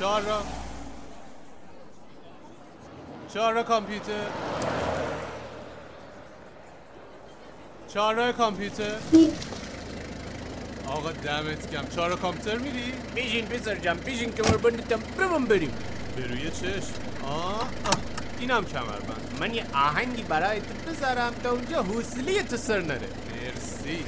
چهار را. چهار را کامپیوتر. چهار را کامپیوتر. آقا دمت کم چهار را کامپیوتر میری؟ بیشین پسر جم بیشین کمربندتم برم بریم. به روی چشم. آه, آه. اینم کمربند. من یه آهنگی برای تو بذارم تا اونجا حوصله تو سر نره. مرسی.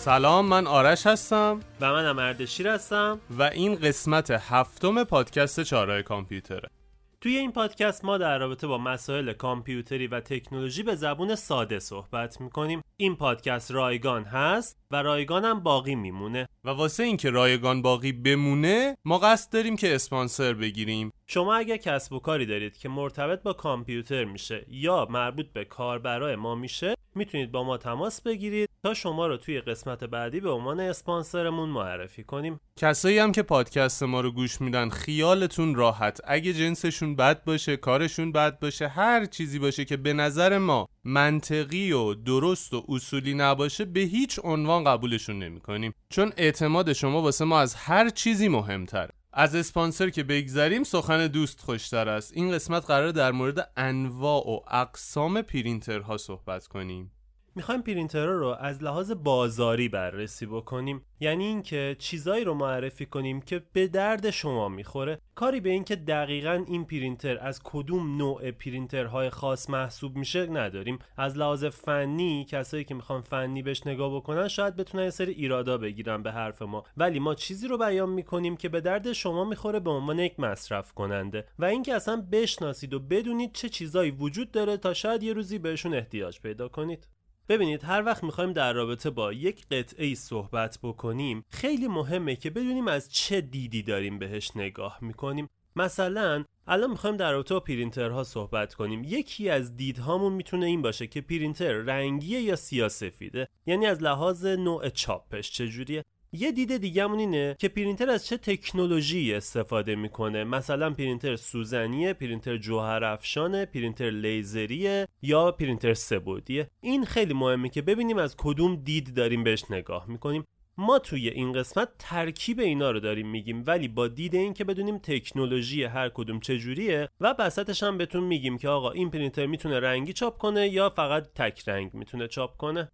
سلام من آرش هستم. و منم اردشیر هستم. و این قسمت هفتم پادکست چهارراه کامپیوتره. توی این پادکست ما در رابطه با مسائل کامپیوتری و تکنولوژی به زبون ساده صحبت می‌کنیم. این پادکست رایگان هست. و رایگان هم باقی میمونه. و واسه اینکه رایگان باقی بمونه ما قصد داریم که اسپانسر بگیریم. شما اگر کسب و کاری دارید که مرتبط با کامپیوتر میشه یا مربوط به کاربرای ما میشه می‌تونید با ما تماس بگیرید تا شما رو توی قسمت بعدی به عنوان اسپانسرمون معرفی کنیم. کسایی هم که پادکست ما رو گوش میدن خیالتون راحت. اگه جنسشون بد باشه کارشون بد باشه هر چیزی باشه که به نظر ما منطقی و درست و اصولی نباشه به هیچ عنوان قبولشون نمی‌کنیم. چون اعتماد شما واسه ما از هر چیزی مهمتره از اسپانسر که بگذریم سخن دوست خوشتر است. این قسمت قراره در مورد انواع و اقسام پرینترها صحبت کنیم. می‌خوایم پرینترها رو از لحاظ بازاری بررسی بکنیم. یعنی اینکه چیزایی رو معرفی کنیم که به درد شما می‌خوره. کاری به اینکه دقیقا این پرینتر از کدوم نوع پرینترهای خاص محسوب میشه نداریم. از لحاظ فنی کسایی که می‌خوان فنی بهش نگاه بکنن شاید بتونن یه سری ایرادا بگیرن به حرف ما. ولی ما چیزی رو بیان می‌کنیم که به درد شما می‌خوره به عنوان یک مصرف کننده. و اینکه اصلا بشناسید و بدونید چه چیزایی وجود داره تا شاید یه روزی بهشون احتیاج پیدا کنید. ببینید هر وقت می‌خوایم در رابطه با یک قطعه صحبت بکنیم خیلی مهمه که بدونیم از چه دیدی داریم بهش نگاه می‌کنیم. مثلا الان می‌خوایم در رابطه با پرینترها صحبت کنیم. یکی از دیدهامون می‌تونه این باشه که پرینتر رنگیه یا سیاسفیده؟ یعنی از لحاظ نوع چاپش چجوریه؟ یه دید دیگه‌مون اینه که پرینتر از چه تکنولوژی استفاده می‌کنه؟ مثلا پرینتر سوزنیه پرینتر جوهر افشانه پرینتر لیزریه یا پرینتر سه‌بعدیه این خیلی مهمه که ببینیم از کدوم دید داریم بهش نگاه می‌کنیم. ما توی این قسمت ترکیب اینا رو داریم میگیم ولی با دید این که بدونیم تکنولوژی هر کدوم چجوریه و بسطش هم بهتون میگیم که آقا این پرینتر می‌تونه رنگی چاپ کنه یا فقط تک رنگ می‌تونه چاپ کنه.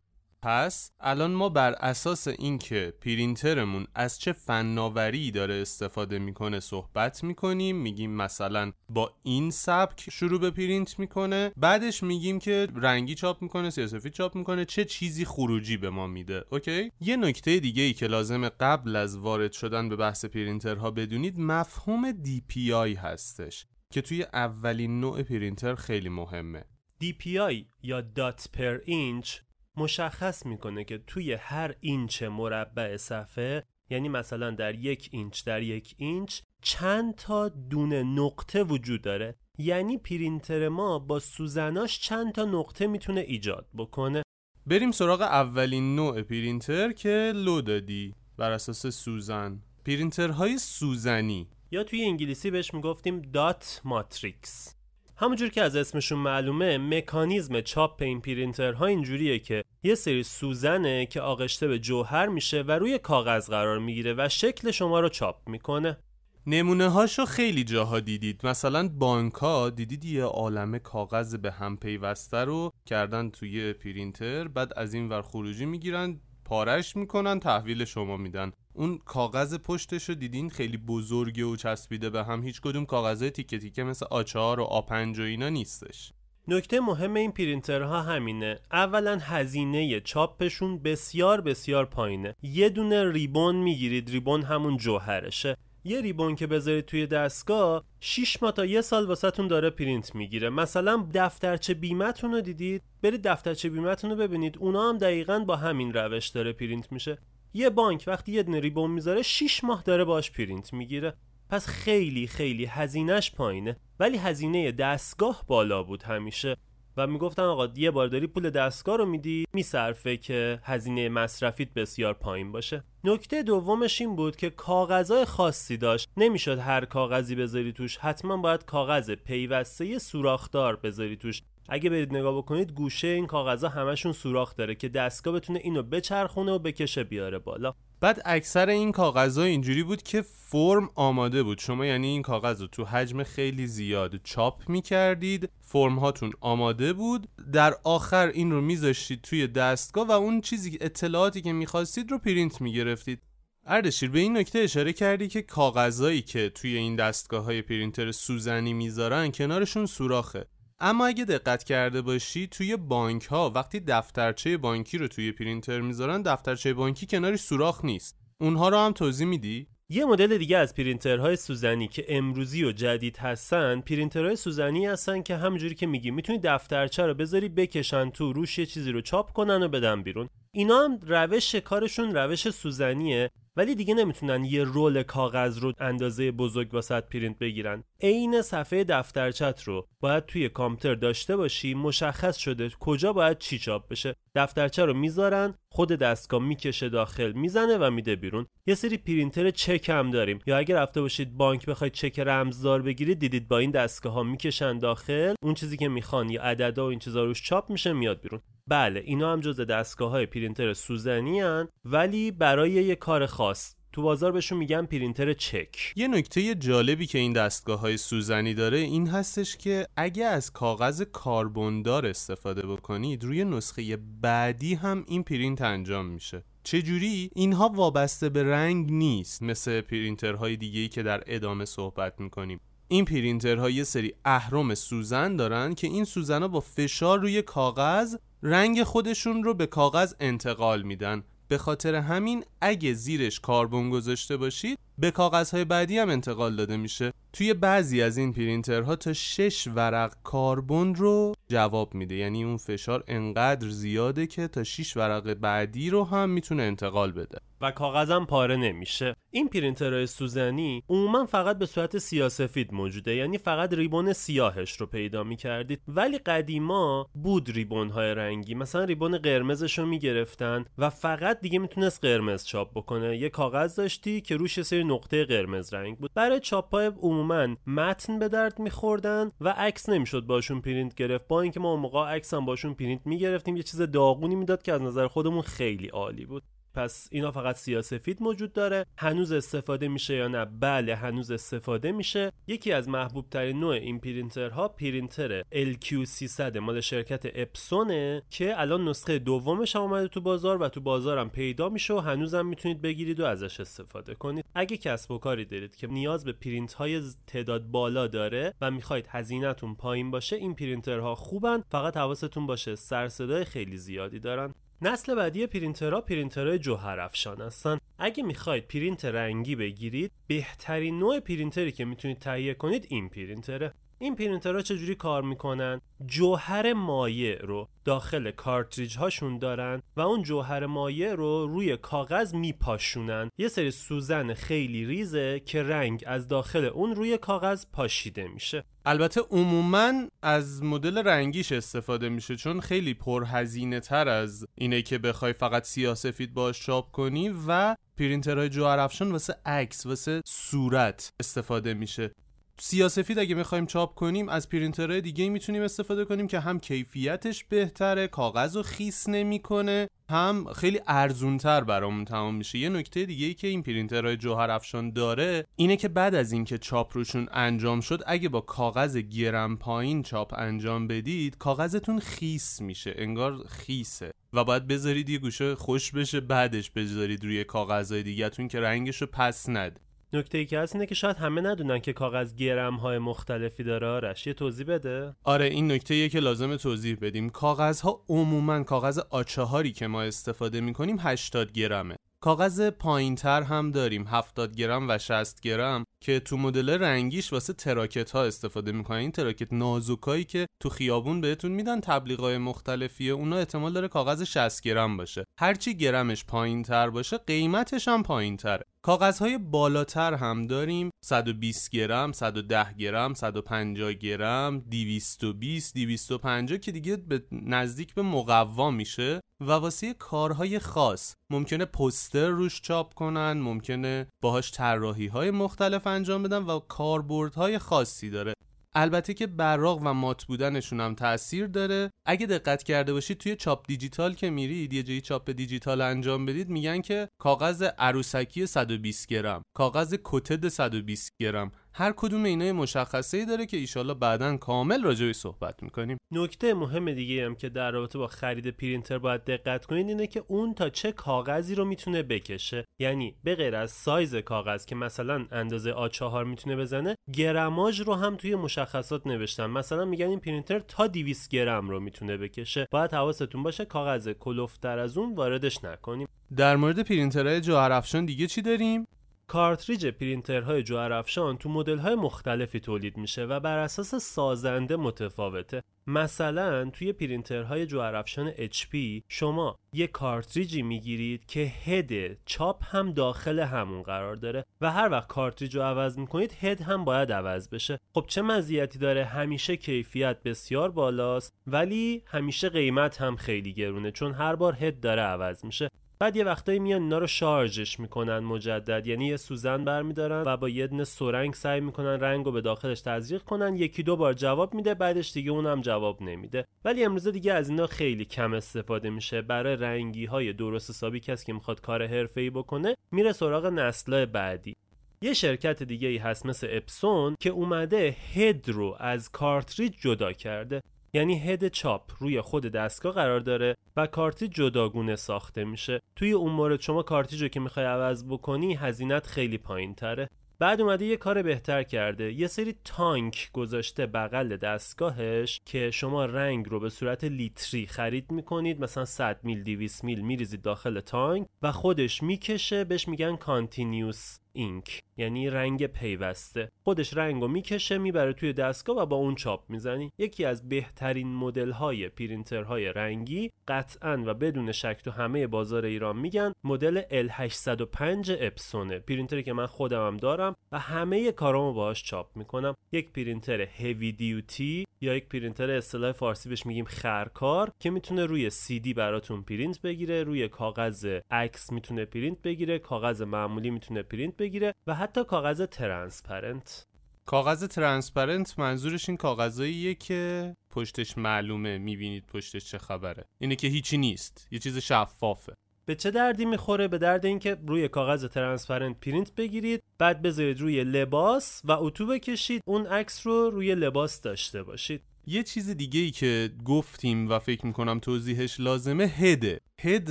پس الان ما بر اساس اینکه پرینترمون از چه فناوری داره استفاده می‌کنه صحبت می‌کنیم میگیم مثلا با این سبک شروع به پرینت می‌کنه بعدش میگیم که رنگی چاپ می‌کنه سیاسفید چاپ می‌کنه چه چیزی خروجی به ما میده. OK؟ یه نکته دیگه ای که لازمه قبل از وارد شدن به بحث پرینترها بدونید مفهوم DPI هستش که توی اولین نوع پرینتر خیلی مهمه. DPI یا dot per inch مشخص می‌کنه که توی هر اینچ مربع صفحه یعنی مثلا در یک اینچ در یک اینچ چند تا دونه نقطه وجود داره. یعنی پرینتر ما با سوزناش چند تا نقطه می‌تونه ایجاد بکنه. بریم سراغ اولین نوع پرینتر که لو دادی بر اساس سوزن. پرینترهای سوزنی. یا توی انگلیسی بهش می‌گفتیم dot matrix همونجور که از اسمشون معلومه مکانیزم چاپ این پرینترها اینجوریه که یه سری سوزنه که آغشته به جوهر میشه و روی کاغذ قرار می‌گیره و شکل شما رو چاپ می‌کنه. نمونه هاشو خیلی جاها دیدید. مثلا بانک ها دیدید یه عالم کاغذ به هم پیوسته رو کردن توی پرینتر بعد از این ور خروجی می‌گیرن پارش می‌کنن تحویل شما میدن. اون کاغذ پشتش رو دیدین؟ خیلی بزرگه و چسبیده به هم. هیچ کدوم کاغذ تیکه تیکه مثل آچار و آپنج و اینا نیستش. نکته مهم این پرینترها همینه. اولا هزینه چاپشون بسیار بسیار پایینه. یه دونه ribbon می‌گیرید. ribbon همون جوهرشه. یه ribbon که بذارید توی دستگاه 6 ماه تا یه سال واسهتون داره پرینت می‌گیره. مثلا دفترچه بیمتون رو دیدید برید دفترچه بیمتون رو ببینید اونا هم دقیقا با همین روش داره پرینت میشه. یه بانک وقتی یه دونه ribbon می‌ذاره 6 ماه داره باش پرینت می‌گیره. پس خیلی خیلی هزینهش پایینه. ولی هزینه دستگاه بالا بود همیشه. و می‌گفتن آقا یه بار داری پول دستگاه رو میدی میصرفه که هزینه مصرفیت بسیار پایین باشه. نکته دومش این بود که کاغذهای خاصی داشت. نمی‌شد هر کاغذی بذاری توش. حتما باید کاغذ پیوسته سوراخدار بذاری توش. اگه برید نگاه بکنید گوشه این کاغذها همشون سوراخ داره که دستگاه بتونه اینو بچرخونه و بکشه بیاره بالا. بعد اکثر این کاغذها اینجوری بود که فرم آماده بود. شما یعنی این کاغذ رو تو حجم خیلی زیاد چاپ می کردید فرم هاتون آماده بود. در آخر این رو میذاشتید توی دستگاه و اون چیزی اطلاعاتی که می‌خواستید رو پرینت می‌گرفتید. اردشیر به این نکته اشاره کردی که کاغذایی که توی این دستگاه های پرینتر سوزنی می‌ذارن کنارشون سوراخه. اما اگه دقت کرده باشی توی بانک ها وقتی دفترچه بانکی رو توی پرینتر می‌ذارن دفترچه بانکی کنارش سوراخ نیست. اونها رو هم توضیح میدی؟ یه مدل دیگه از پرینترهای سوزنی که امروزی و جدید هستن پرینترهای سوزنی هستن که همونجوری که میگی می‌تونی دفترچه رو بذاری بکشن تو روش یه چیزی رو چاپ کنن و بدن بیرون. اینا هم روش کارشون روش سوزنیه. ولی دیگه نمی‌تونن یه رول کاغذ رو اندازه بزرگ واست پرینت بگیرن. عین صفحه دفترچت رو باید توی کامپیوتر داشته باشی مشخص شده کجا باید چی چاپ بشه. دفترچه رو می‌ذارن خود دستگاه می‌کشه داخل می‌زنه و میده بیرون. یه سری پرینتر چک هم داریم. یا اگر رفته باشید بانک بخواید چک رمزدار بگیرید دیدید با این دستگاه ها می‌کشن داخل. اون چیزی که می‌خوان یا عددا و این چیزا روش چاپ میشه میاد بیرون. بله اینا هم جز دستگاه های پرینتر سوزنی هن ولی برای یه کار خاص. تو بازار بهشون میگن پرینتر چک. یه نکته جالبی که این دستگاه های سوزنی داره این هستش که اگه از کاغذ کاربندار استفاده بکنید روی نسخه بعدی هم این پرینت انجام میشه. چجوری؟ اینها وابسته به رنگ نیست مثل پرینترهای دیگه که در ادامه صحبت می‌کنیم. این پرینترها یه سری اهرم سوزن دارن که این سوزن با فشار روی کاغذ رنگ خودشون رو به کاغذ انتقال میدن. به خاطر همین اگه زیرش کاربن گذاشته باشید به کاغذهای بعدی هم انتقال داده میشه. توی بعضی از این پرینترها تا 6 ورق کاربن رو جواب میده. یعنی اون فشار انقدر زیاده که تا 6 ورق بعدی رو هم می‌تونه انتقال بده. و کاغذم پاره نمیشه. این پرینترهای سوزنی عموما فقط به صورت سیاسفید موجوده. یعنی فقط ribbon سیاهش رو پیدا می‌کردید. ولی قدیما بود ribbon های رنگی. مثلا ribbon قرمزش رو می‌گرفتن و فقط دیگه می‌تونست قرمز چاپ بکنه. یه کاغذ داشتی که روش سری نقطه قرمز رنگ بود. برای چاپ عموما متن به درد میخوردن و عکس نمی‌شد باشون پرینت گرفت. با اینکه ما اون موقع عکس هم باشون پرینت می‌گرفتیم یه چیز داغونی می‌داد که از نظر خودمون خیلی عالی بود. پس اینا فقط سیاسفید وجود داره. هنوز استفاده میشه یا نه؟ بله هنوز استفاده میشه. یکی از محبوب ترین نوع این پرینترها پرینتر LQ300 مال شرکت اپسونه که الان نسخه دومش هم اومده تو بازار و تو بازارم پیدا میشه و هنوزم می‌تونید بگیرید و ازش استفاده کنید. اگه کسب و کاری دارید که نیاز به پرینت های تعداد بالا داره و می‌خواید هزینهتون پایین باشه این پرینترها خوبن فقط حواستون باشه سر صدای خیلی زیادی دارن. نسل بعدی پرینترها پرینترهای جوهر افشان هستن. اگه می‌خواید پرینت رنگی بگیرید بهترین نوع پرینتری که می‌تونید تهیه کنید این پرینتره. این پرینترها چجوری کار می‌کنن؟ جوهر مایع رو داخل کارتریج هاشون دارن و اون جوهر مایع رو روی کاغذ میپاشونن. یه سری سوزن خیلی ریزه که رنگ از داخل اون روی کاغذ پاشیده میشه. البته عموما از مدل رنگیش استفاده میشه چون خیلی پرهزینه تر از اینه که بخوای فقط سیاسفید باش چاپ کنی و پرینترهای جوهر افشان واسه عکس واسه صورت استفاده میشه. سیاسفید اگه می‌خوایم چاپ کنیم از پرینترهای دیگه می‌تونیم استفاده کنیم که هم کیفیتش بهتره کاغذ رو خیس نمی‌کنه هم خیلی ارزونتر برامون تمام میشه. یه نکته دیگه ای که این پرینترهای جوهر افشان داره اینه که بعد از اینکه چاپ روشون انجام شد اگه با کاغذ گرم پایین چاپ انجام بدید کاغذتون خیس میشه انگار خیسه و باید بذارید یه گوشه خشک بشه بعدش بذارید روی کاغذهای دیگهتون که رنگش رو پس نده. نکته ای که هست اینه که شاید همه ندونن که کاغذ گرم های مختلفی داره. آرش یه توضیح بده؟ آره این نکته یه که لازم توضیح بدیم. کاغذ ها عموما کاغذ آچهاری که ما استفاده می‌کنیم 80 گرمه. کاغذ پایینتر هم داریم 70 گرم و 60 گرم. که تو مدل رنگیش واسه تراکت ها استفاده می‌کنن. این تراکت نازکایی که تو خیابون بهتون میدن تبلیغای مختلفیه اونا احتمال داره کاغذ 60 گرم باشه. هرچی گرمش پایینتر باشه قیمتش هم پایینتره. کاغذهای بالاتر هم داریم. 120 گرم 110 گرم 150 گرم 220 250 که دیگه به نزدیک به مقوا میشه. و واسه کارهای خاص. ممکنه پوستر روش چاپ کنن ممکنه باهاش طراحی های مختلف انجام بدن و کاربردهای خاصی داره. البته که براق و مات بودنشون هم تاثیر داره. اگه دقت کرده باشید توی چاپ دیجیتال که میرید یه جایی چاپ دیجیتال انجام بدید میگن که کاغذ عروسکی 120 گرم کاغذ کتد 120 گرم هر کدوم اینا مشخصه ای داره که ایشالا بعدا کامل راجعی صحبت می‌کنیم. نکته مهم دیگه هم که در رابطه با خرید پرینتر باید دقت کنید اینه که اون تا چه کاغذی رو می‌تونه بکشه. یعنی به غیر از سایز کاغذ که مثلا اندازه آ4 می‌تونه بزنه گرماژ رو هم توی مشخصات نوشتن. مثلا میگن این پرینتر تا 200 گرم رو می‌تونه بکشه. باید حواستون باشه کاغذ کلفتر از اون واردش نکنیم. در مورد پرینترهای جوهرافشان دیگه چی داریم؟ کارتریج پرینترهای جوهرافشان تو مدل‌های مختلفی تولید میشه و بر اساس سازنده متفاوته. مثلا توی پرینترهای جوهرافشان HP شما یه کارتریجی می‌گیرید که هد چاپ هم داخل همون قرار داره و هر وقت کارتریج رو عوض می‌کنید هد هم باید عوض بشه. خب چه مزیتی داره؟ همیشه کیفیت بسیار بالاست ولی همیشه قیمت هم خیلی گرونه چون هر بار هد داره عوض میشه. بعد یه وقتایی میان اینا رو شارژش می‌کنن مجدد. یعنی یه سوزن برمیدارن و با یه دونه سرنگ سعی می‌کنن رنگ رو به داخلش تزریق کنن. یکی دو بار جواب میده بعدش دیگه اونم جواب نمیده. ولی امروزه دیگه از اینا خیلی کم استفاده میشه. برای رنگی های درست حسابی کسی که می‌خواد کار ای بکنه میره سراغ نسل بعدی. یه شرکت دیگه ای هست مثل اپسون که اومده هد رو از کارتریج جدا کرده. یعنی هد چاپ روی خود دستگاه قرار داره و کارتریج جداگونه ساخته میشه. توی اون مورد شما کارتریج رو که می‌خوای عوض بکنی هزینت خیلی پایین تره بعد اومده یه کار بهتر کرده. یه سری تانک گذاشته بغل دستگاهش که شما رنگ رو به صورت لیتری خرید می‌کنید. مثلا 100 میل 200 میل میریزید داخل تانک و خودش می‌کشه. بهش میگن continuous ink یعنی رنگ پیوسته. خودش رنگ رو می‌کشه می‌بره توی دستگاه و با اون چاپ می‌زنی. یکی از بهترین مدل های پرینترهای رنگی قطعا و بدون شک تو همه بازار ایران میگن مدل L805 اپسونه پرینتری که من خودم هم دارم و همه کارامو باهاش چاپ می‌کنم. یک پرینتر heavy duty یا یک پرینتر اصطلاح فارسی بهش میگیم خرکار که می‌تونه روی سی دی براتون پرینت بگیره روی کاغذ عکس می‌تونه پرینت بگیره کاغذ معمولی می‌تونه پرینت بگیره و حتی کاغذ transparent. کاغذ transparent منظورش این کاغذاییه که پشتش معلومه می‌بینید پشتش چه خبره. اینه که هیچی نیست. یه چیز شفافه. به چه دردی می‌خوره؟ به درد اینکه روی کاغذ transparent پرینت بگیرید بعد بذارید روی لباس و اتو بکشید اون عکس رو روی لباس داشته باشید. یه چیز دیگه ای که گفتیم و فکر می‌کنم توضیحش لازمه هده. هد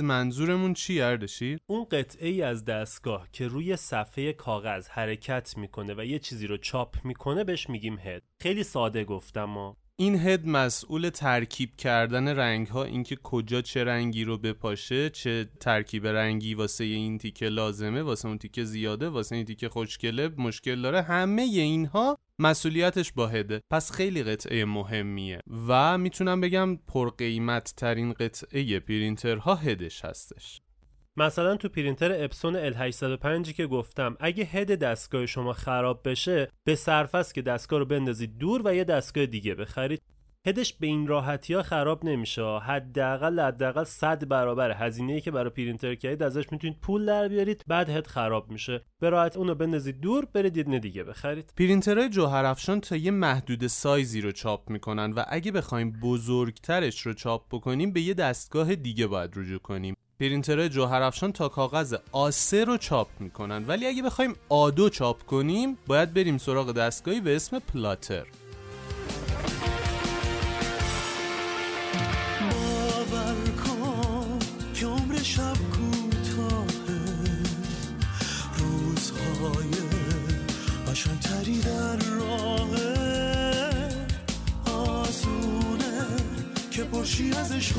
منظورمون چی اردشیر؟ اون قطعه ای از دستگاه که روی صفحه کاغذ حرکت می‌کنه و یه چیزی رو چاپ می‌کنه بهش میگیم هد. خیلی ساده گفتم ما. این هد مسئول ترکیب کردن رنگ ها اینکه کجا چه رنگی رو بپاشه چه ترکیب رنگی واسه این تیکه لازمه واسه اون تیکه زیاده واسه این تیکه خوشگله مشکل داره همه اینها مسئولیتش با هده پس خیلی قطعه مهمیه. و می‌تونم بگم پرقیمت ترین قطعه پرینترها هدش هستش. مثلا تو پرینتر اپسون L805 که گفتم اگه هد دستگاه شما خراب بشه به صرف است که دستگاه رو بندازید دور و یه دستگاه دیگه بخرید. هدش به این راحتی ها خراب نمیشه. حداقل حداقل 100 برابر هزینه ای که برای پرینتر کردید ازش می‌تونید پول در بیارید بعد هد خراب میشه. به راحت اونو بندازید دور برید یه دیگه بخرید. پرینترهای جوهرافشان تا یه محدود سایزی رو چاپ می‌کنن و اگه بخوایم بزرگترش رو چاپ بکنیم به یه دستگاه دیگه باید رجوع کنیم. پرینترهای جوهرافشان تا کاغذ آ3 رو چاپ می‌کنن. ولی اگه بخوایم آ2 چاپ کنیم باید بریم سراغ دستگاهی به اسم پلاتر. که پرشی ازش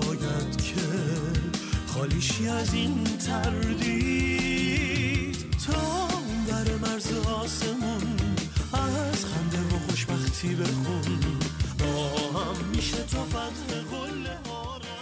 باید که خالیشی از این تردید. تا بر مرز آسمون از خنده و خوشبختی بخون. با هم میشه تا فتح را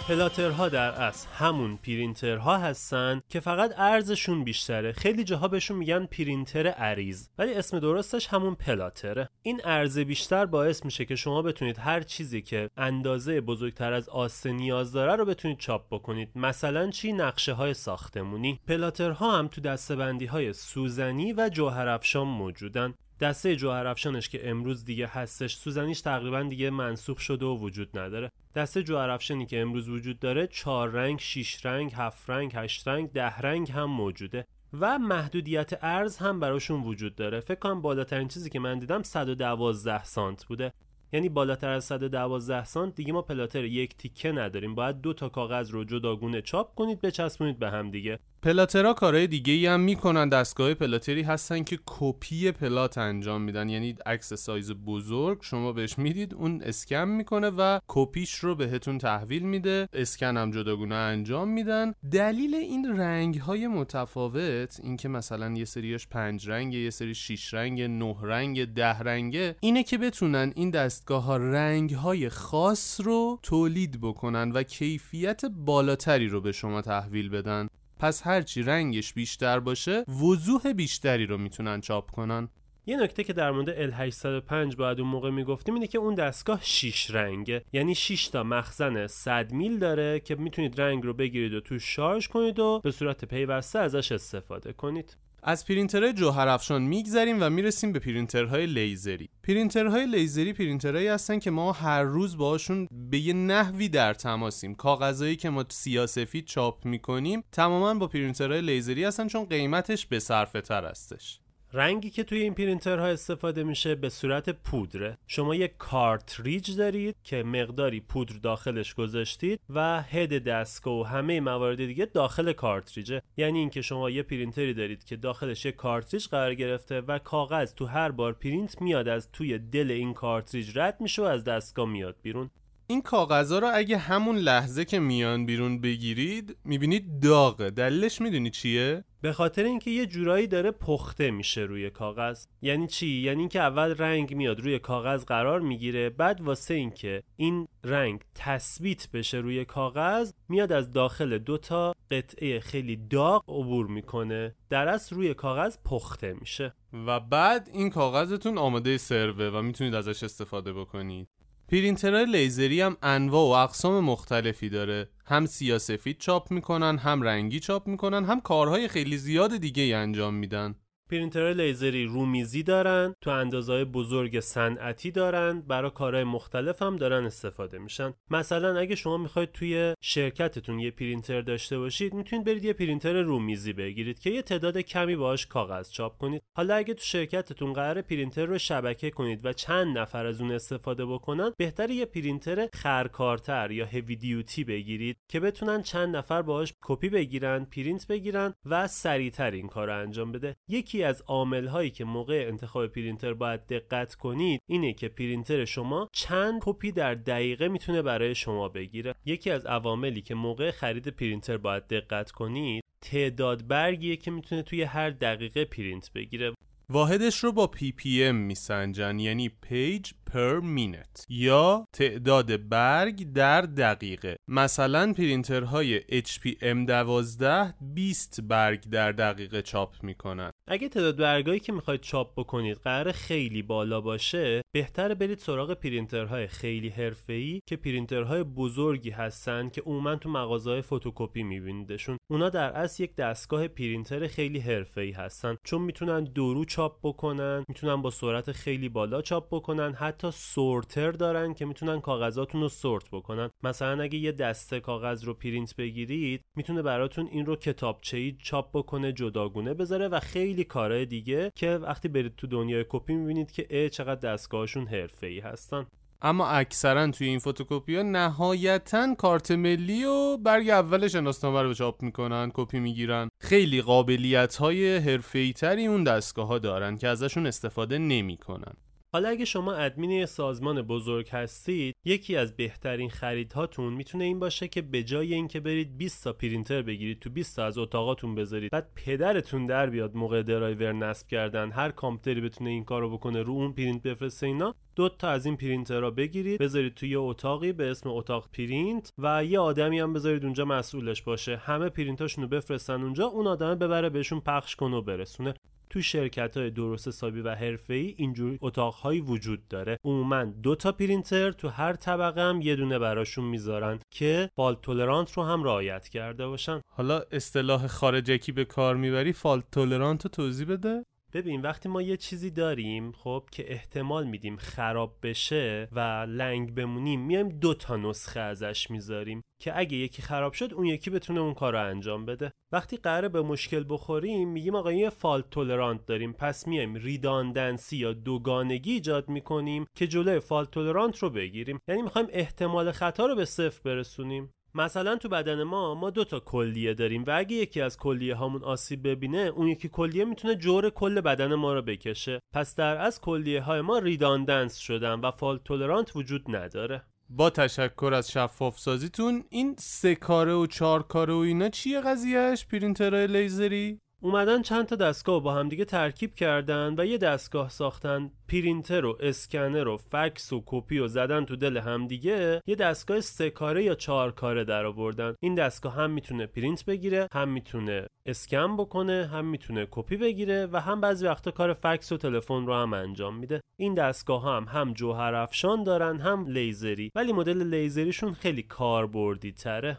پلاترها در اصل همون پرینترها هستن که فقط ارزشون بیشتره. خیلی جاها بهشون میگن پرینتر عریض ولی اسم درستش همون پلاتره. این ارز بیشتر باعث میشه که شما بتونید هر چیزی که اندازه بزرگتر از آسه نیاز داره رو بتونید چاپ بکنید. مثلا چی؟ نقشه های ساختمونی. پلاترها هم تو دستبندی های سوزنی و جوهرافشان موجودن. دسته جوهرافشانش که امروز دیگه هستش سوزنیش تقریبا دیگه منسوخ شده و وجود نداره. دسته جوهرافشانی که امروز وجود داره چهار رنگ، شیش رنگ، هفت رنگ، هشت رنگ، ده رنگ هم موجوده. و محدودیت ارز هم براشون وجود داره. فکر کنم بالاترین چیزی که من دیدم 112 سانت بوده. یعنی بالاتر از 112 سانت دیگه ما پلاتر یک تیکه نداریم. باید دو تا کاغذ رو جداگونه چاپ کنید بچسبونید به هم دیگه. پلاترها کارهای دیگه ای هم می‌کنن. دستگاه پلاتری هستن که copy plot انجام میدن. یعنی عکس سایز بزرگ شما بهش می‌دید اون اسکن می‌کنه و کپیش رو بهتون تحویل میده. اسکن هم جداگونه انجام میدن. دلیل این رنگ های متفاوت اینکه مثلا یه سریش پنج رنگه یه سری شیش رنگ نه رنگ ده رنگه اینه که بتونن این دستگاه ها رنگ های خاص رو تولید بکنن و کیفیت بالاتری رو به شما تحویل بدن. پس هرچی رنگش بیشتر باشه وضوح بیشتری رو می‌تونن چاپ کنن. یه نکته که در مورد L805 باید اون موقع می‌گفتیم اینه که اون دستگاه 6 رنگه. یعنی 6 تا مخزن 100 میل داره که می‌تونید رنگ رو بگیرید و تو شارژ کنید و به صورت پیوسته ازش استفاده کنید. از پرینترهای جوهرافشان میگذریم و می‌رسیم به پرینترهای لیزری. پرینترهای لیزری پرینترهایی هستن که ما هر روز باشون به یه نحوی در تماسیم. کاغذایی که ما سیاسفید چاپ می‌کنیم تماما با پرینترهای لیزری هستن چون قیمتش به صرفه تر هستش. رنگی که توی این پرینترها استفاده میشه به صورت پودره. شما یک کارتریج دارید که مقداری پودر داخلش گذاشتید و هد دستگاه و همه موارد دیگه داخل کارتریجه. یعنی اینکه شما یه پرینتری دارید که داخلش یک کارتریج قرار گرفته و کاغذ تو هر بار پرینت میاد از توی دل این کارتریج رد میشه و از دستگاه میاد بیرون. این کاغذها رو اگه همون لحظه که میان بیرون بگیرید می‌بینید داغه. دلیلش می‌دونی چیه؟ به خاطر اینکه یه جورایی داره پخته میشه روی کاغذ. یعنی چی؟ یعنی اینکه اول رنگ میاد روی کاغذ قرار می‌گیره. بعد واسه اینکه این رنگ تثبیت بشه روی کاغذ میاد از داخل دو تا قطعه خیلی داغ عبور می‌کنه. در اصل روی کاغذ پخته میشه. و بعد این کاغذتون آماده سروه و می‌تونید ازش استفاده بکنید. پرینترهای لیزری هم انواع و اقسام مختلفی داره. هم سیاسفید چاپ می‌کنن هم رنگی چاپ می‌کنن هم کارهای خیلی زیاد دیگه ای انجام میدن. پرینترهای لیزری رومیزی دارن تو اندازهای بزرگ صنعتی دارن برای کارهای مختلف هم دارن استفاده میشن. مثلا اگه شما می‌خواید توی شرکتتون یه پرینتر داشته باشید می‌تونید برید یه پرینتر رومیزی بگیرید که یه تعداد کمی باهاش کاغذ چاپ کنید. حالا اگه تو شرکتتون قرار پرینتر رو شبکه کنید و چند نفر از اون استفاده بکنن بهتر یه پرینتر خرکارتر یا heavy duty بگیرید که بتونن چند نفر باهاش کپی بگیرن پرینت بگیرن و سریعتر این کار انجام بده. یکی از عامل هایی که موقع انتخاب پرینتر باید دقت کنید اینه که پرینتر شما چند کپی در دقیقه می‌تونه برای شما بگیره. یکی از عواملی که موقع خرید پرینتر باید دقت کنید تعداد برگیه که می‌تونه توی هر دقیقه پرینت بگیره. واحدش رو با PPM میسنجن یعنی page per minute. یا تعداد برگ در دقیقه. مثلا پرینترهای HP M12 20 برگ در دقیقه چاپ می‌کنن. اگه تعداد برگایی که می‌خواید چاپ بکنید قرار خیلی بالا باشه بهتر برید سراغ پرینترهای خیلی حرفه‌ای که پرینترهای بزرگی هستن که عموما تو مغازه‌های فتوکپی میبینیدشون. اونا در اصل یک دستگاه پرینتر خیلی حرفه‌ای هستن. چون می‌تونن دورو چاپ بکنن می‌تونن با سرعت خیلی بالا چاپ بکنن حتی sorter دارن که می‌تونن کاغذاتون رو sort بکنن. مثلا اگه یه دسته کاغذ رو پرینت بگیرید می‌تونه براتون این رو کتابچه‌ای چاپ بکنه جداگونه بذاره و خیلی کارهای دیگه که وقتی برید تو دنیای کپی می‌بینید که اه چقدر دستگاهشون حرفه‌ای هستن. اما اکثرا توی این فتوکپی ها نهایتا کارت ملی و برگ اول شناسنامه رو چاپ می‌کنن کپی می‌گیرن. خیلی قابلیت های تری اون دستگاه ها دارن که ازشون استفاده نمی‌کنن. حالا اگه شما ادمین یه سازمان بزرگ هستید یکی از بهترین خریدهاتون می‌تونه این باشه که به جای اینکه برید 20 تا پرینتر بگیرید تو 20 تا از اتاقاتون بذارید. بعد پدرتون در بیاد موقع درایور نصب کردن هر کامپیوتری بتونه این کارو بکنه رو اون پرینت بفرسته اینا دو تا از این پرینترها بگیرید بذارید توی اتاقی به اسم اتاق پرینت و یه آدمی هم بذارید اونجا مسئولش باشه. همه پرینتاشون رو بفرستن اونجا اون آدم ببره بهشون پخش کنه و برسونه. تو شرکت های درست حسابی و حرفه‌ای اینجور اتاقهایی وجود داره. عموما دو تا پرینتر تو هر طبقه هم یه دونه براشون می‌ذارن که fault tolerant رو هم رعایت کرده باشن. حالا اصطلاح خارجکی به کار می‌بری fault tolerant رو توضیح بده. ببین وقتی ما یه چیزی داریم خب که احتمال میدیم خراب بشه و لنگ بمونیم میایم دو تا نسخه ازش می‌ذاریم که اگه یکی خراب شد اون یکی بتونه اون کار رو انجام بده. وقتی قراره به مشکل بخوریم میگیم آقا یه fault tolerant داریم. پس میایم redundancy یا دوگانگی ایجاد می‌کنیم که جلوی fault tolerant رو بگیریم. یعنی می‌خوایم احتمال خطا رو به صفر برسونیم. مثلا تو بدن ما ما دو تا کلیه داریم و اگه یکی از کلیه هامون آسیب ببینه اون یکی کلیه می‌تونه جور کل بدن ما رو بکشه. پس در اصل کلیه های ما redundance شدن و fault tolerant وجود نداره. با تشکر از شفاف سازیتون این سه کاره و چهار کاره و اینا چیه قضیهش پرینترهای لیزری؟ اومدن چند تا دستگاه با همدیگه ترکیب کردن و یه دستگاه ساختن. پرینتر و اسکنر و فکس و کپی و زدن تو دل همدیگه یه دستگاه سه کاره یا چهار کاره در آوردن. این دستگاه هم می‌تونه پرینت بگیره هم می‌تونه اسکن بکنه هم می‌تونه کپی بگیره و هم بعضی وقتا کار فکس و تلفن رو هم انجام میده. این دستگاه هم هم جوهر افشان دارن هم لیزری. ولی مدل لیزریشون خیلی کاربردی تره.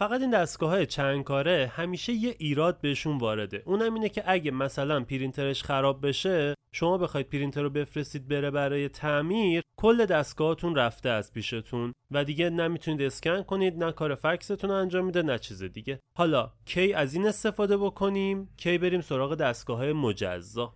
فقط این دستگاه های چند کاره همیشه یه ایراد بهشون وارده. اونم اینه که اگه مثلا پرینترش خراب بشه شما بخواید پرینتر رو بفرستید بره برای تعمیر کل دستگاهتون رفته از پیشتون و دیگه نمی‌تونید اسکن کنید نه کار فکستون انجام میده نه چیز دیگه. حالا کی از این استفاده بکنیم؟ کی بریم سراغ دستگاه های مجزا؟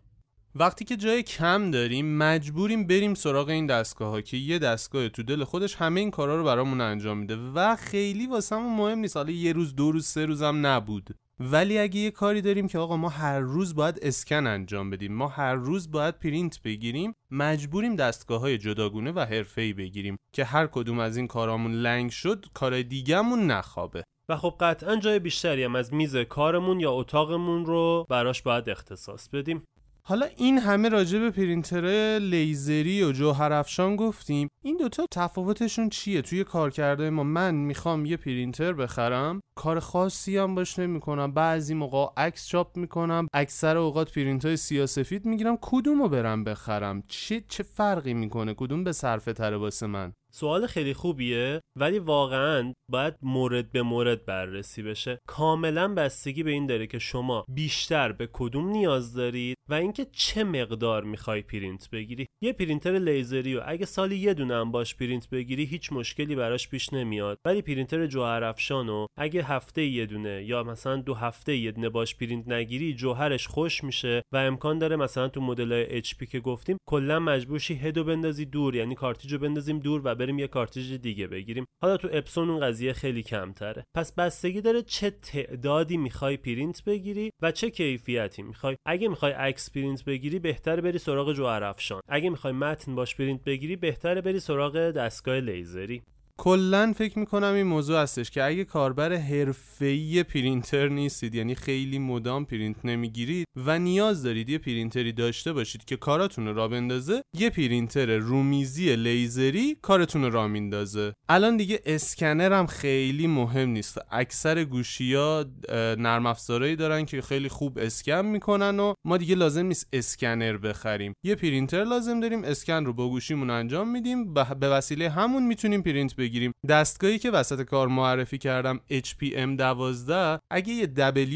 وقتی که جای کم داریم مجبوریم بریم سراغ این دستگاه ها که یه دستگاه تو دل خودش همه این کارا رو برامون انجام میده و خیلی واسمون مهم نیست. حالا یه روز دو روز سه روزم نبود. ولی اگه یه کاری داریم که آقا ما هر روز باید اسکن انجام بدیم ما هر روز باید پرینت بگیریم مجبوریم دستگاه های جداگونه و حرفه‌ای بگیریم که هر کدوم از این کارامون لنگ شد کار دیگهمون نخوابه. و خب قطعا جای بیشتری هم از میز کارمون یا اتاقمون رو براش باید اختصاص بدیم. حالا این همه راجع به پرینتر لیزری و جوهر افشان گفتیم. این دوتا تفاوتشون چیه؟ توی کارکرده ما من می‌خوام یه پرینتر بخرم کار خاصی هم باش نمی‌کنم. بعضی موقع عکس چاپ می‌کنم اکثر اوقات پرینت های سیاسفید می‌گیرم کدومو برم بخرم؟ چه چه فرقی می‌کنه؟ کدوم به صرفه تره واسه من؟ سوال خیلی خوبیه ولی واقعا باید مورد به مورد بررسی بشه. کاملا بستگی به این داره که شما بیشتر به کدوم نیاز دارید و اینکه چه مقدار می‌خوای پرینت بگیری. یه پرینتر لیزری و اگه سالی یه دونه هم باش پرینت بگیری هیچ مشکلی براش پیش نمیاد. ولی پرینتر جوهر افشان و اگه هفته یه دونه یا مثلا دو هفته یه دونه باش پرینت نگیری جوهرش خشک میشه و امکان داره مثلا تو مدل HP که گفتیم کلا مجبورشی هدو بندازی دور یعنی کارتریجو بندازیم دور و بریم یه کارتریج دیگه بگیریم. حالا تو اپسون اون قضیه خیلی کمتره. پس بستگی داره چه تعدادی می‌خوای پرینت بگیری و چه کیفیتی می‌خوای. اگه می‌خوای عکس پرینت بگیری بهتره بری سراغ جوهر افشان اگه می‌خوای متن باش پرینت بگیری بهتره بری سراغ دستگاه لیزری. کلا فکر می‌کنم این موضوع هستش که اگه کاربر حرفه‌ای پرینتر نیستید یعنی خیلی مدام پرینت نمی‌گیرید و نیاز دارید یه پرینتری داشته باشید که کاراتون رو راه بندازه یه پرینتر رومیزی لیزری کارتون رو راه میندازه. الان دیگه اسکنر هم خیلی مهم نیست. اکثر گوشیا نرم افزارهایی دارن که خیلی خوب اسکن می‌کنن و ما دیگه لازم نیست اسکنر بخریم. یه پرینتر لازم داریم اسکن رو با گوشیمون انجام میدیم. به وسیله همون می‌تونیم پرینت بگیریم. دستگاهی که وسط کار معرفی کردم HP M12 اگه یه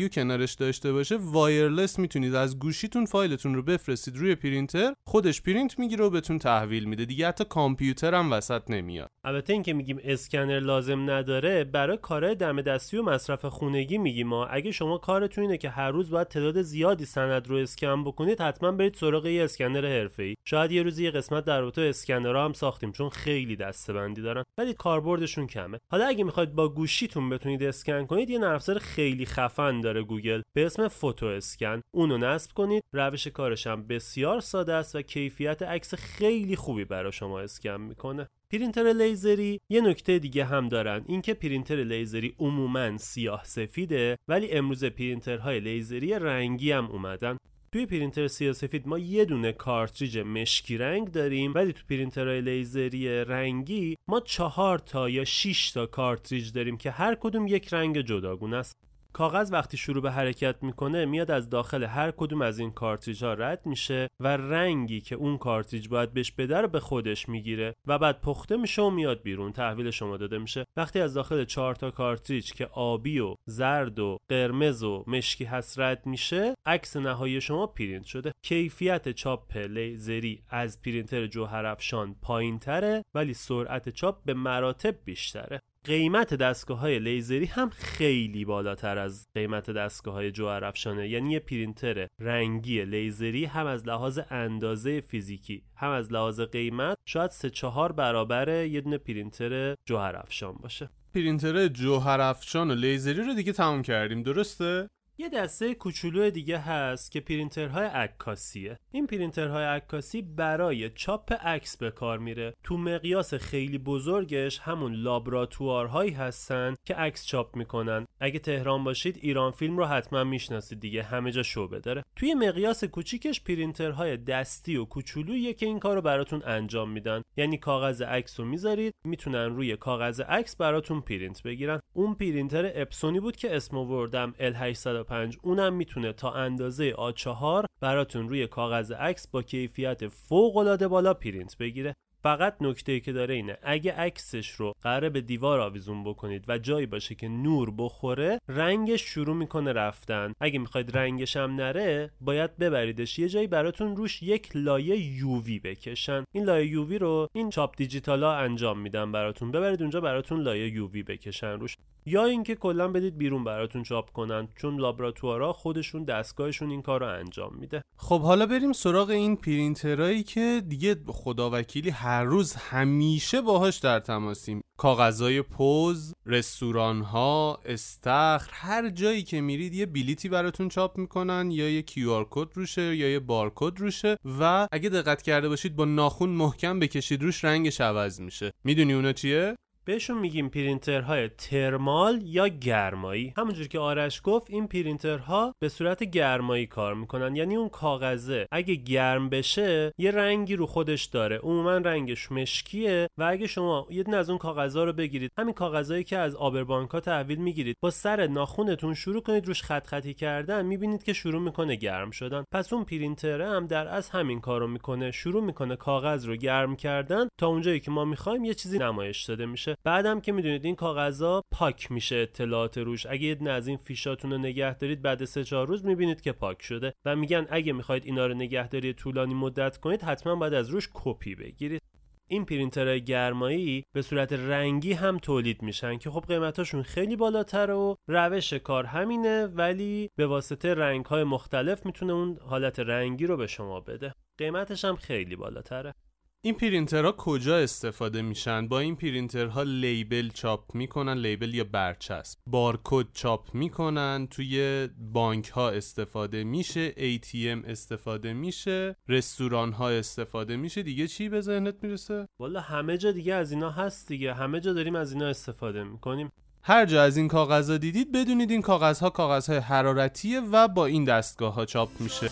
W کنارش داشته باشه وایرلس می‌تونید از گوشیتون فایلتون رو بفرستید روی پرینتر خودش پرینت می‌گیره و بهتون تحویل میده. دیگه حتی کامپیوتر هم وسط نمیاد. البته اینکه میگیم اسکنر لازم نداره برای کارهای دم دستی و مصرف خونگی میگیم ما اگه شما کارتون اینه که هر روز باید تعداد زیادی سند رو اسکن بکنید حتما برید سراغ یه اسکنر حرفه‌ای. شاید یه روزی یه قسمت در رابطه اسکنرها هم ساختیم چون خیلی دسته‌بندی دارن. ولی کاربردشون کمه. حالا اگه می‌خواید با گوشیتون بتونید اسکن کنید یه نرم خیلی خفن داره گوگل به اسم PhotoScan. اونو نصب کنید. روش کارش هم بسیار ساده است و کیفیت عکس خیلی خوبی برای شما اسکن می‌کنه. پرینتر لیزری یه نکته دیگه هم دارن. اینکه پرینتر لیزری عموما سیاه سفیده ولی امروز پرینترهای لیزری رنگی هم اومدن. توی پرینتر سیاسفید ما یه دونه کارتریج مشکی رنگ داریم ولی تو پرینترهای لیزری رنگی ما چهار تا یا 6 تا کارتریج داریم که هر کدوم یک رنگ جداگونه است. کاغذ وقتی شروع به حرکت می‌کنه میاد از داخل هر کدوم از این کارتریج ها رد میشه و رنگی که اون کارتریج باید بهش بده رو به خودش می‌گیره و بعد پخته میشه و میاد بیرون تحویل شما داده میشه. وقتی از داخل چهار تا کارتریج که آبی و زرد و قرمز و مشکی هست رد میشه عکس نهایی شما پرینت شده. کیفیت چاپ لیزری از پرینتر جوهرافشان پایین تره ولی سرعت چاپ به مراتب بیشتره. قیمت دستگاه های لیزری هم خیلی بالاتر از قیمت دستگاه های جوهر افشانه یعنی یه پرینتر رنگی لیزری هم از لحاظ اندازه فیزیکی هم از لحاظ قیمت شاید سه چهار برابر یه دونه پرینتر جوهر افشان باشه. پرینتر جوهر افشان و لیزری رو دیگه تمام کردیم درسته؟ یه دسته کوچولو دیگه هست که پرینترهای عکاسیه. این پرینترهای عکاسی برای چاپ عکس به کار میره. تو مقیاس خیلی بزرگش همون لابراتوارهایی هستن که عکس چاپ می‌کنن. اگه تهران باشید ایران فیلم رو حتما می‌شناسید دیگه. همه جا شعبه داره توی مقیاس کوچیکش پرینترهای دستی و کوچولویی که این کار رو براتون انجام میدن. یعنی کاغذ عکس رو می‌ذارید می‌تونن روی کاغذ عکس براتون پرینت بگیرن. اون پرینتر اپسونی بود که اسم آوردم L800 اونم می‌تونه تا اندازه A4 براتون روی کاغذ عکس با کیفیت فوق العاده بالا پرینت بگیره. فقط نکته که داره اینه اگه عکسش رو قراره به دیوار آویزون بکنید و جایی باشه که نور بخوره رنگش شروع می‌کنه رفتن. اگه می‌خواید رنگش هم نره باید ببریدش. یه جایی براتون روش یک لایه یووی بکشن. این لایه یووی رو این چاپ دیجیتالا انجام میدن براتون. ببرید اونجا براتون لایه یووی بکشن روش. یا اینکه کلا بدید بیرون براتون چاپ کنن چون لابراتوارا خودشون دستگاهشون این کار رو انجام میده. خب حالا بریم سراغ این پرینترایی که دیگه خداوکیلی هر روز همیشه باهاش در تماسیم. کاغذای پوز رستوران ها استخر هر جایی که میرید یه بلیتی براتون چاپ می‌کنن یا یه کیو آر کد روشه یا یه بارکد روشه و اگه دقت کرده باشید با ناخون محکم بکشید روش رنگش عوض میشه. می‌دونی اونا چیه؟ بهشون میگیم پرینترهای thermal یا گرمایی. همونجور که آرش گفت این پرینترها به صورت گرمایی کار می‌کنن. یعنی اون کاغذه. اگه گرم بشه یه رنگی رو خودش داره. عموما رنگش مشکیه و اگه شما یه دونه از اون کاغذها رو بگیرید همین کاغذهایی که از عابربانکا تحویل می‌گیرید با سر ناخونتون شروع کنید روش خط خطی کردن می‌بینید که شروع می‌کنه گرم شدن. پس اون پرینتره هم در اصل همین کارو می‌کنه. شروع می‌کنه کاغذ رو گرم کردن تا اونجایی که ما می‌خوایم یه چیزی نمایش داده میشه. بعدم که می‌دونید این کاغذها پاک میشه اطلاعات روش. اگه یکی از این فیشاتون رو نگه دارید بعد سه چهار روز می‌بینید که پاک شده و میگن اگه می‌خواید اینا رو نگهداری طولانی مدت کنید حتما باید از روش کپی بگیرید. این پرینترهای گرمایی به صورت رنگی هم تولید میشن که خب قیمتاشون خیلی بالاتر و روش کار همینه ولی به واسطه رنگ های مختلف می‌تونه اون حالت رنگی رو به شما بده. قیمتش هم خیلی بالاتره. این پرینترها کجا استفاده میشن؟ با این پرینترها label چاپ می‌کنن label یا برچسب. بارکد چاپ می‌کنن توی بانک ها استفاده میشه ATM استفاده میشه رستوران ها استفاده میشه. دیگه چی به ذهنت می‌رسه؟ والا همه جا دیگه از اینا هست دیگه. همه جا داریم از اینا استفاده می‌کنیم. هر جا از این کاغذها دیدید بدونید این کاغذها کاغذهای حرارتیه و با این دستگاه ها چاپ میشه.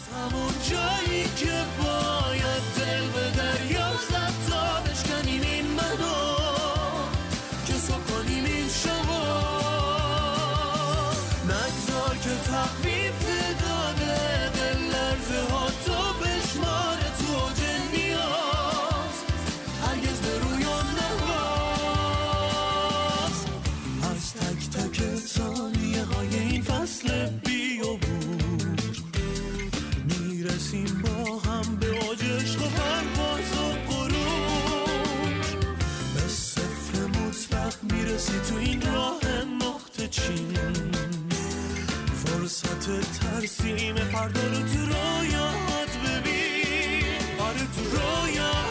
می‌رسی تو این راه نقطه چین. فرصت ترسیم فردا رو تو رویات ببین. آره تو رویات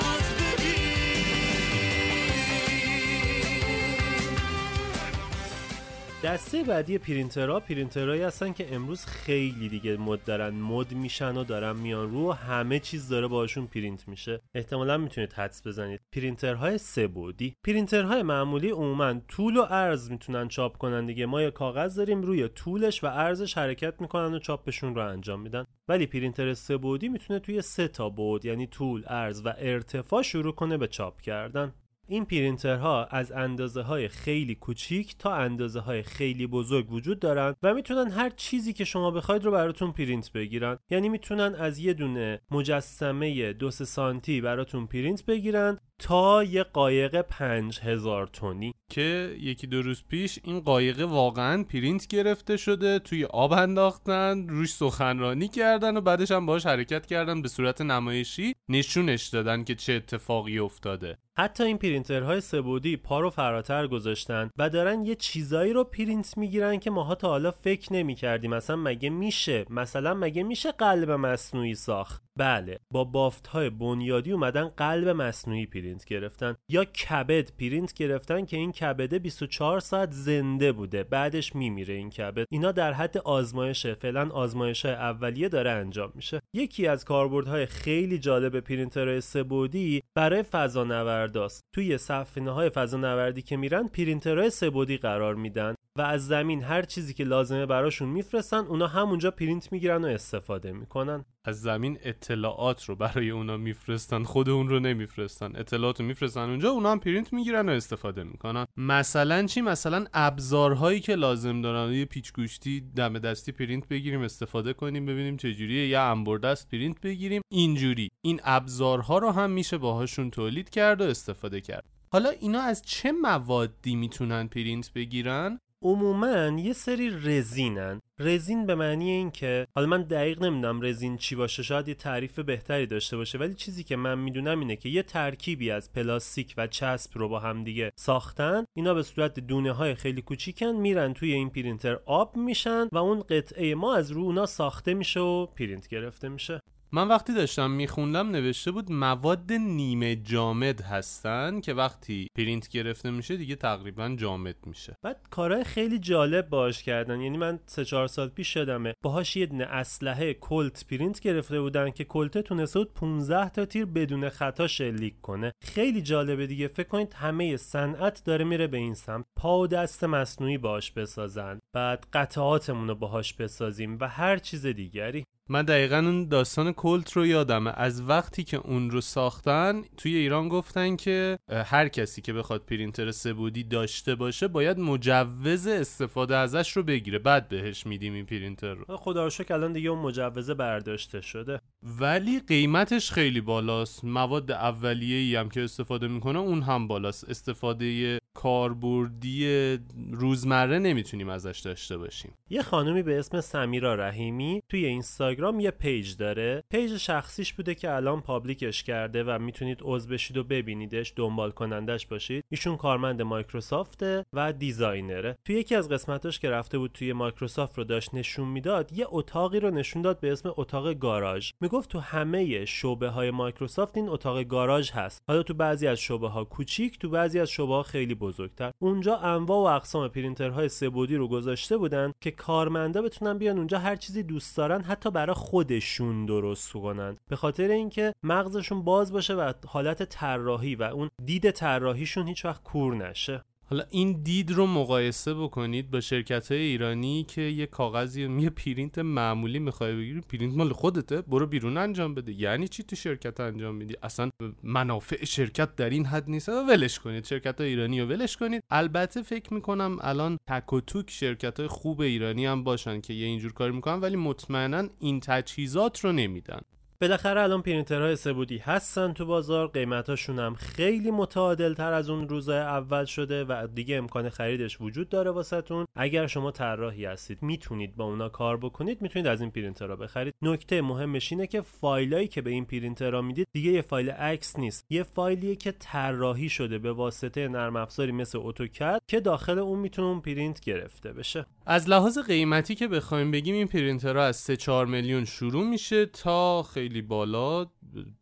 دسته بعدی پرینترها پرینترهایی هستن که امروز خیلی دیگه مد دارن مد میشن و دارن میان رو و همه چیز داره باشون پرینت میشه. احتمالا می‌تونید حدس بزنید. پرینترهای سه بعدی. پرینترهای معمولی عموما طول و عرض می‌تونن چاپ کنن دیگه. ما یه کاغذ داریم روی طولش و عرضش حرکت می‌کنن و چاپشون رو انجام میدن. ولی پرینتر سه بعدی می‌تونه توی سه تا بعد یعنی طول عرض و ارتفاع شروع کنه به چاپ کردن. این پرینترها از اندازه های خیلی کوچیک تا اندازه های خیلی بزرگ وجود دارن و می‌تونن هر چیزی که شما بخواید رو براتون پرینت بگیرن. یعنی می‌تونن از یه دونه مجسمه دو سانتی براتون پرینت بگیرن تا یه قایق پنج هزار تونی. که یکی دو روز پیش این قایقه واقعا پرینت گرفته شده توی آب انداختن روش سخنرانی کردن و بعدش هم باهاش حرکت کردن به صورت نمایشی نشونش دادن که چه اتفاقی افتاده. حتی این پرینترهای سه‌بعدی پا رو فراتر گذاشتن و دارن یه چیزایی رو پرینت می‌گیرن که ماها تا حالا فکر نمی کردیم مثلا مگه میشه؟ مثلا مگه میشه قلب مصنوعی ساخت؟ بله با بافت های بنیادی اومدن قلب مصنوعی پرینت گرفتن یا کبد پرینت گرفتن که این کبده 24 ساعت زنده بوده بعدش میمیره این کبد. اینا در حد آزمایشه فعلا آزمایش های اولیه داره انجام میشه. یکی از کاربردهای خیلی جالب پرینترهای سه‌بعدی برای فضانورداست. توی سفینه های فضانوردی که میرن پرینترهای سه‌بعدی قرار میدن. و از زمین هر چیزی که لازمه براشون میفرستن اونا همونجا پرینت می‌گیرن و استفاده می‌کنن. از زمین اطلاعات رو برای اونا میفرستن خود اون رو نمیفرستن. اطلاعات رو میفرستن اونجا اونا هم پرینت می‌گیرن و استفاده می‌کنن. مثلا چی؟ مثلا ابزارهایی که لازم دارن. یه پیچ گوشتی دم دستی پرینت بگیریم استفاده کنیم ببینیم چجوریه. یا انبردست پرینت بگیریم. اینجوری. این ابزارها رو هم میشه باهاشون تولید کرد و استفاده کرد. حالا اینا از چه موادی می‌تونن پرینت بگیرن؟ عموما یه سری رزینن. رزین به معنی این که حالا من دقیق نمی‌دونم رزین چی باشه شاید یه تعریف بهتری داشته باشه ولی چیزی که من می‌دونم اینه که یه ترکیبی از پلاستیک و چسب رو با هم دیگه ساختن. اینا به صورت دونه های خیلی کوچیکن میرن توی این پرینتر آب میشن و اون قطعه ما از رو اونا ساخته میشه و پرینت گرفته میشه. من وقتی داشتم میخوندم نوشته بود مواد نیمه جامد هستن که وقتی پرینت گرفته میشه دیگه تقریبا جامد میشه. بعد کارهای خیلی جالب باش کردن. یعنی من سه چهار سال پیش شدمه. باهاش یه دونه اسلحه کلت پرینت گرفته بودن که کلته تونسته بود 15 تا تیر بدون خطا شلیک کنه. خیلی جالبه دیگه. فکر کنید همه صنعت داره میره به این سمت. پا و دست مصنوعی باش بسازن. بعد قطعاتمون رو باهاش بسازیم و هر چیز دیگری. من دقیقا اون داستان کلت رو یادمه. از وقتی که اون رو ساختن توی ایران گفتن که هر کسی که بخواد پرینتر سه‌بعدی داشته باشه باید مجوز استفاده ازش رو بگیره. بعد بهش میدیم این پرینتر رو. خدا رو شکر الان دیگه اون مجوزه برداشته شده. ولی قیمتش خیلی بالاست. مواد اولیه ای هم که استفاده می‌کنه اون هم بالاست. استفاده کاربردی روزمره نمی‌تونیم ازش داشته باشیم. یه خانومی به اسم سمیرا رحیمی توی اینستاگرام یه پیج داره. پیج شخصیش بوده که الان public ش کرده و می‌تونید عضو بشید و ببینیدش دنبال کنندش باشید. ایشون کارمند مایکروسافته و designer ه. توی یکی از قسمتاش که رفته بود توی مایکروسافت رو داشت نشون می‌داد یه اتاقی رو نشون داد به اسم اتاق گاراژ. می‌گفت تو همه شعبه های مایکروسافت این اتاق گاراژ هست. حالا تو بعضی از شعبه ها کوچیک تو بعضی از شعبه ها خیلی بزرگتر. اونجا انواع و اقسام پرینترهای سه‌بعدی رو گذاشته بودن که کارمندا بتونن بیان اونجا هر چیزی دوست دارن حتی برای خودشون درست کنن. به خاطر اینکه مغزشون باز باشه و حالت طراحی و اون دید طراحیشون هیچ وقت کور نشه. حالا این دید رو مقایسه بکنید با شرکت های ایرانی که یه کاغذی یه پرینت معمولی می‌خوای بگیری پرینت مال خودته برو بیرون انجام بده. یعنی چی تو شرکت انجام میدی؟ اصلا منافع شرکت در این حد نیست. ولش کنید. شرکت های ایرانی رو ولش کنید. البته فکر می‌کنم الان تک و توک شرکت های خوب ایرانی هم باشن که یه اینجور کار می‌کنن ولی مطمئنا این تجهیزات رو نمیدن. بالاخره الان پرینترهای سه‌بعدی هستن تو بازار قیمتاشون هم خیلی متعادل تر از اون روزای اول شده و دیگه امکان خریدش وجود داره واسهتون. اگر شما طراحی هستید می‌تونید با اونا کار بکنید می‌تونید از این پرینترها بخرید. نکته مهمش اینه که فایلایی که به این پرینترها می‌دید دیگه یه فایل عکس نیست. یه فایلیه که طراحی شده به واسطه نرم افزاری مثل AutoCAD که داخل اون می‌تونه اون پرینت گرفته بشه. از لحاظ قیمتی که بخوایم بگیم این پرینترها از 3 4 میلیون شروع میشه تا خیلی بالا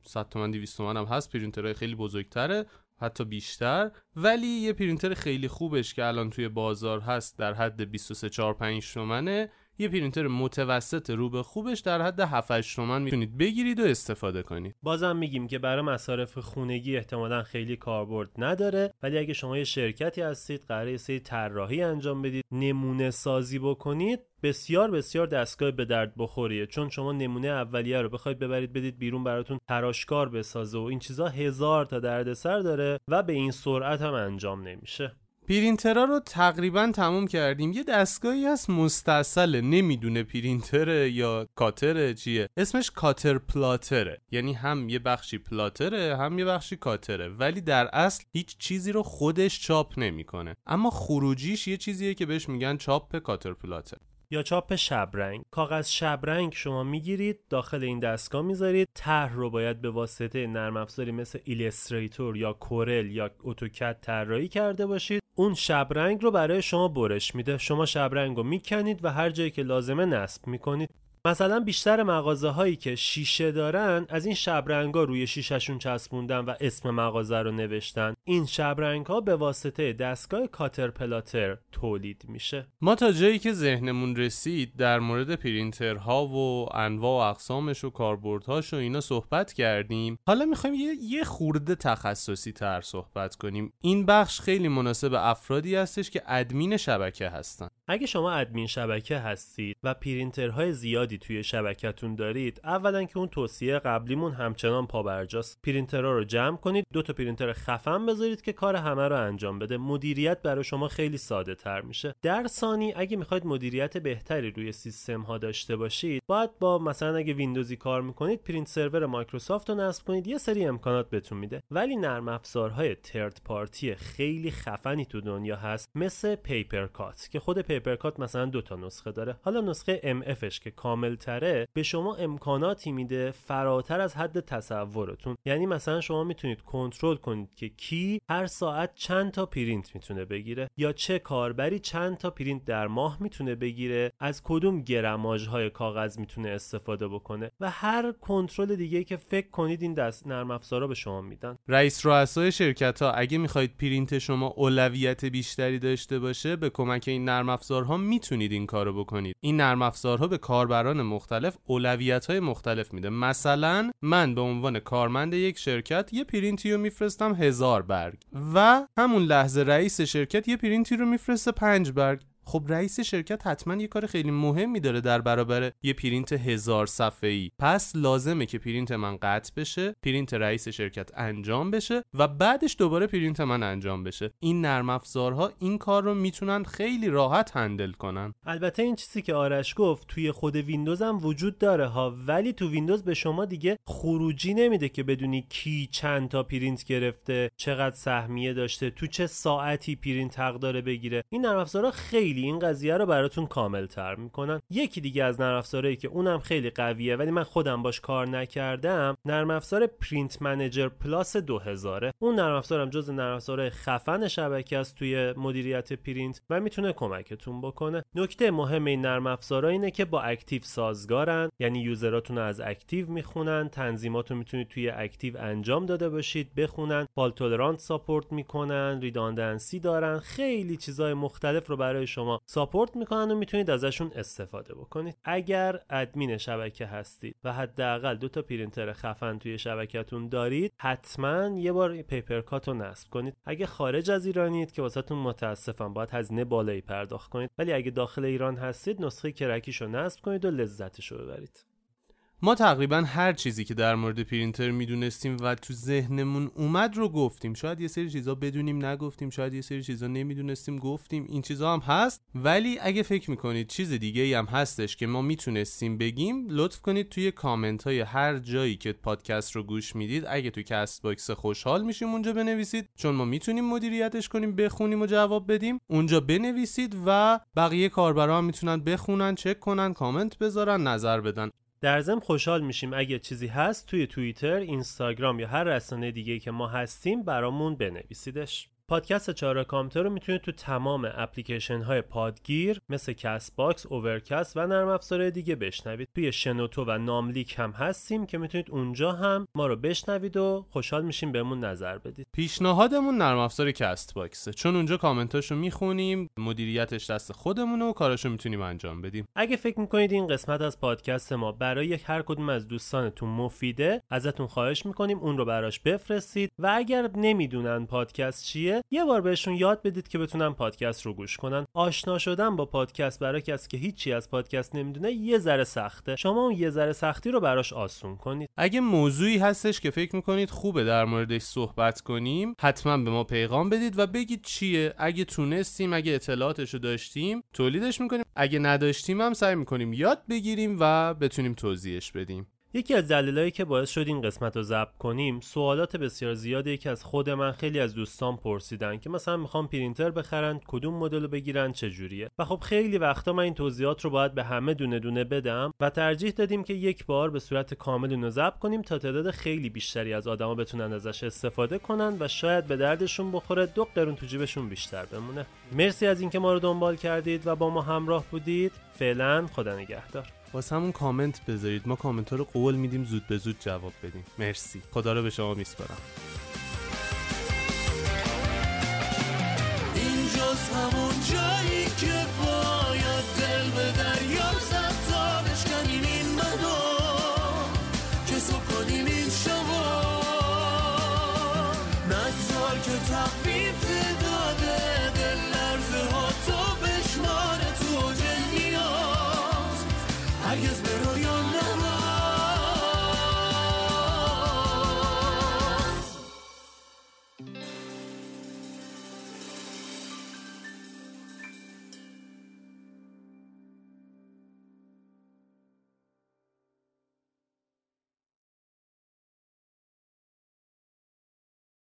100 تومن 200 تومن هم هست پرینترهای خیلی بزرگتره حتی بیشتر. ولی یه پرینتر خیلی خوبش که الان توی بازار هست در حد 23 4 5 تومنه. یه پرینتر متوسط رو به خوبش در حد 7 8 تومن می‌تونید بگیرید و استفاده کنید. بازم میگیم که برای مصارف خونگی احتمالا خیلی کاربرد نداره ولی اگه شما یه شرکتی هستید قراره سری طراحی انجام بدید نمونه سازی بکنید بسیار بسیار دستگاه به درد بخوریه. چون شما نمونه اولیه رو بخواید ببرید بدید بیرون براتون تراشکار بسازه و این چیزا هزار تا دردسر داره و به این سرعت هم انجام نمیشه. پرینترها رو تقریبا تموم کردیم. یه دستگاهی هست مستاصله نمی‌دونه پرینتره یا cutter ه چیه. اسمش cutter plotter ه. یعنی هم یه بخشی plotter ه هم یه بخشی کاتره. ولی در اصل هیچ چیزی رو خودش چاپ نمی‌کنه. اما خروجیش یه چیزیه که بهش میگن چاپ cutter plotter یا چاپ شبرنگ. کاغذ شبرنگ شما می‌گیرید داخل این دستگاه می‌ذارید. طرح رو باید به واسطه نرم افزاری مثل Illustrator یا Corel یا AutoCAD طراحی کرده باشید. اون شبرنگ رو برای شما برش میده. شما شبرنگ رو می‌کنید و هر جایی که لازمه نصب می‌کنید. مثلا بیشتر مغازه هایی که شیشه دارن از این شبرنگ ها روی شیشهشون چسبوندن و اسم مغازه رو نوشتن. این شبرنگ ها به واسطه دستگاه کاترپلاتر تولید میشه. ما تا جایی که ذهنمون رسید در مورد پرینترها و انواع و اقسامش و کاربردهاش و اینا صحبت کردیم. حالا می‌خوایم یه, یه خورده تخصصی تر صحبت کنیم. این بخش خیلی مناسب افرادی هستش که ادمین شبکه هستن. اگه شما ادمین شبکه هستید و پرینترهای زیادی توی شبکتون دارید اولا که اون توصیه قبلیمون همچنان پابرجاست. پرینترها رو جمع کنید دو تا پرینتر خفن بذارید که کار همه رو انجام بده. مدیریت برای شما خیلی ساده تر میشه. در ثانی اگه می‌خواید مدیریت بهتری روی سیستم ها داشته باشید باید با مثلا اگه ویندوزی کار می‌کنید print server Microsoft رو نصب کنید یه سری امکانات بهتون میده. ولی نرم افزارهای third party خیلی خفنی تو دنیا هست مثل PaperCut که خود PaperCut مثلا دو تا نسخه داره. حالا نسخه MF ش که کامل تره به شما امکاناتی میده فراتر از حد تصورتون. یعنی مثلا شما می‌تونید کنترل کنید که کی هر ساعت چند تا پرینت می‌تونه بگیره یا چه کاربری چند تا پرینت در ماه می‌تونه بگیره از کدوم گرماژ های کاغذ می‌تونه استفاده بکنه و هر کنترل دیگه که فکر کنید این دست نرم افزارا به شما میدن. رئیس رؤسای شرکت ها اگه می‌خواید پرینت شما اولویت بیشتری داشته باشه به کمک این نرم افزارها می‌تونید این کارو بکنید. این نرم افزارها به کاربران مختلف اولویت های مختلف میده. مثلا من به عنوان کارمند یک شرکت یه پرینتی رو میفرستم هزار برگ و همون لحظه رئیس شرکت یه پرینتی رو میفرسته پنج برگ. خب رئیس شرکت حتما یه کار خیلی مهمی داره در برابر یه پرینت هزار صفحه ای پس لازمه که پرینت من قطع بشه پرینت رئیس شرکت انجام بشه و بعدش دوباره پرینت من انجام بشه. این نرم افزارها این کار رو می‌تونن خیلی راحت handle کنن. البته این چیزی که آرش گفت توی خود ویندوز هم وجود داره ها ولی تو ویندوز به شما دیگه خروجی نمیده که بدونی کی چند تا پرینت گرفته چقدر سهمیه داشته تو چه ساعتی پرینت حق داره بگیره. این نرم افزارها خیلی این قضیه رو براتون کامل تر می‌کنن. یکی دیگه از نرم افزارهایی که اونم خیلی قویه ولی من خودم باش کار نکردم نرم افزار Print Manager Plus 2000 اون نرم افزارم جز نرم افزارهای خفن شبکه است توی مدیریت پرینت و می‌تونه کمکتون بکنه. نکته مهم این نرم افزارا اینه که با Active سازگارن یعنی user اتون از Active می‌خونن تنظیمات رو می‌تونید توی Active انجام داده باشید بخونن fault tolerant support می‌کنن redundancy دارن خیلی چیزای مختلف رو برای شما support می‌کنن و می‌تونید ازشون استفاده بکنید. اگر ادمین شبکه هستید و حداقل دو تا پرینتر خفن توی شبکهتون دارید حتما یه بار PaperCut رو نصب کنید. اگه خارج از ایرانید که واسهتون متاسفم باید هزینه بالایی پرداخت کنید. ولی اگه داخل ایران هستید نسخه crack یش نصب کنید و لذتش رو ببرید. ما تقریبا هر چیزی که در مورد پرینتر می‌دونستیم و تو ذهنمون اومد رو گفتیم. شاید یه سری چیزا بدونیم نگفتیم. شاید یه سری چیزا نمی‌دونستیم گفتیم. این چیزا هم هست. ولی اگه فکر می‌کنید چیز دیگه هم هستش که ما می‌تونستیم بگیم لطف کنید توی کامنت های هر جایی که پادکست رو گوش می‌دید اگه تو Castbox خوشحال میشیم اونجا بنویسید. چون ما می‌تونیم مدیریتش کنیم بخونیم و جواب بدیم. اونجا بنویسید و بقیه کاربرا هم می‌تونن بخونن چک کنن کامنت بذارن نظر بدن. در ضمن خوشحال میشیم اگه چیزی هست توی توییتر، اینستاگرام یا هر رسانه دیگه که ما هستیم برامون بنویسیدش. پادکست چهار کامتر رو می‌تونید تو تمام اپلیکیشن های پادگیر مثل Castbox، Overcast و نرم افزار دیگه بشنوید. توی شنوتو و ناملیک هم هستیم که می‌تونید اونجا هم ما رو بشنوید و خوشحال میشیم بهمون نظر بدید. پیشنهادمون نرم افزار Castbox ه چون اونجا کامنتاشو می‌خونیم مدیریتش دست خودمونه و کاراشو می‌تونیم انجام بدیم اگه فکر می‌کنید این قسمت از پادکست ما برای هر کدوم از دوستانتون مفیده ازتون خواهش می‌کنیم اون رو براش بفرستید و اگر نمی‌دونن پادکست چیه یه بار بهشون یاد بدید که بتونن پادکست رو گوش کنن. آشنا شدن با پادکست برای کسی که هیچی از پادکست نمی‌دونه یه ذره سخته. شما اون یه ذره سختی رو براش آسون کنید. اگه موضوعی هستش که فکر می‌کنید خوبه در موردش صحبت کنیم حتما به ما پیغام بدید و بگید چیه. اگه تونستیم اگه اطلاعاتش رو داشتیم تولیدش می‌کنیم. اگه نداشتیم هم سعی می‌کنیم یاد بگیریم و بتونیم توضیحش بدیم. یکی از دلایلی که باعث شد این قسمت رو ضبط کنیم سوالات بسیار زیادی که از خود من خیلی از دوستان پرسیدن که مثلا می‌خوام پرینتر بخرن کدوم مدل رو بگیرن چجوریه و خب خیلی وقتا من این توضیحات رو باید به همه دونه دونه بدم و ترجیح دادیم که یک بار به صورت کامل اینو ضبط کنیم تا تعداد خیلی بیشتری از آدما بتونن ازش استفاده کنن و شاید به دردشون بخوره دو قرون تو جیبشون بیشتر بمونه. مرسی از اینکه ما رو دنبال کردید و با ما همراه بودید. فعلا خدا نگهدار. واسه همون کامنت بذارید. ما کامنت ها رو قول میدیم زود به زود جواب بدیم. مرسی. خدا رو به شما میسپارم. این جز همون جایی که باید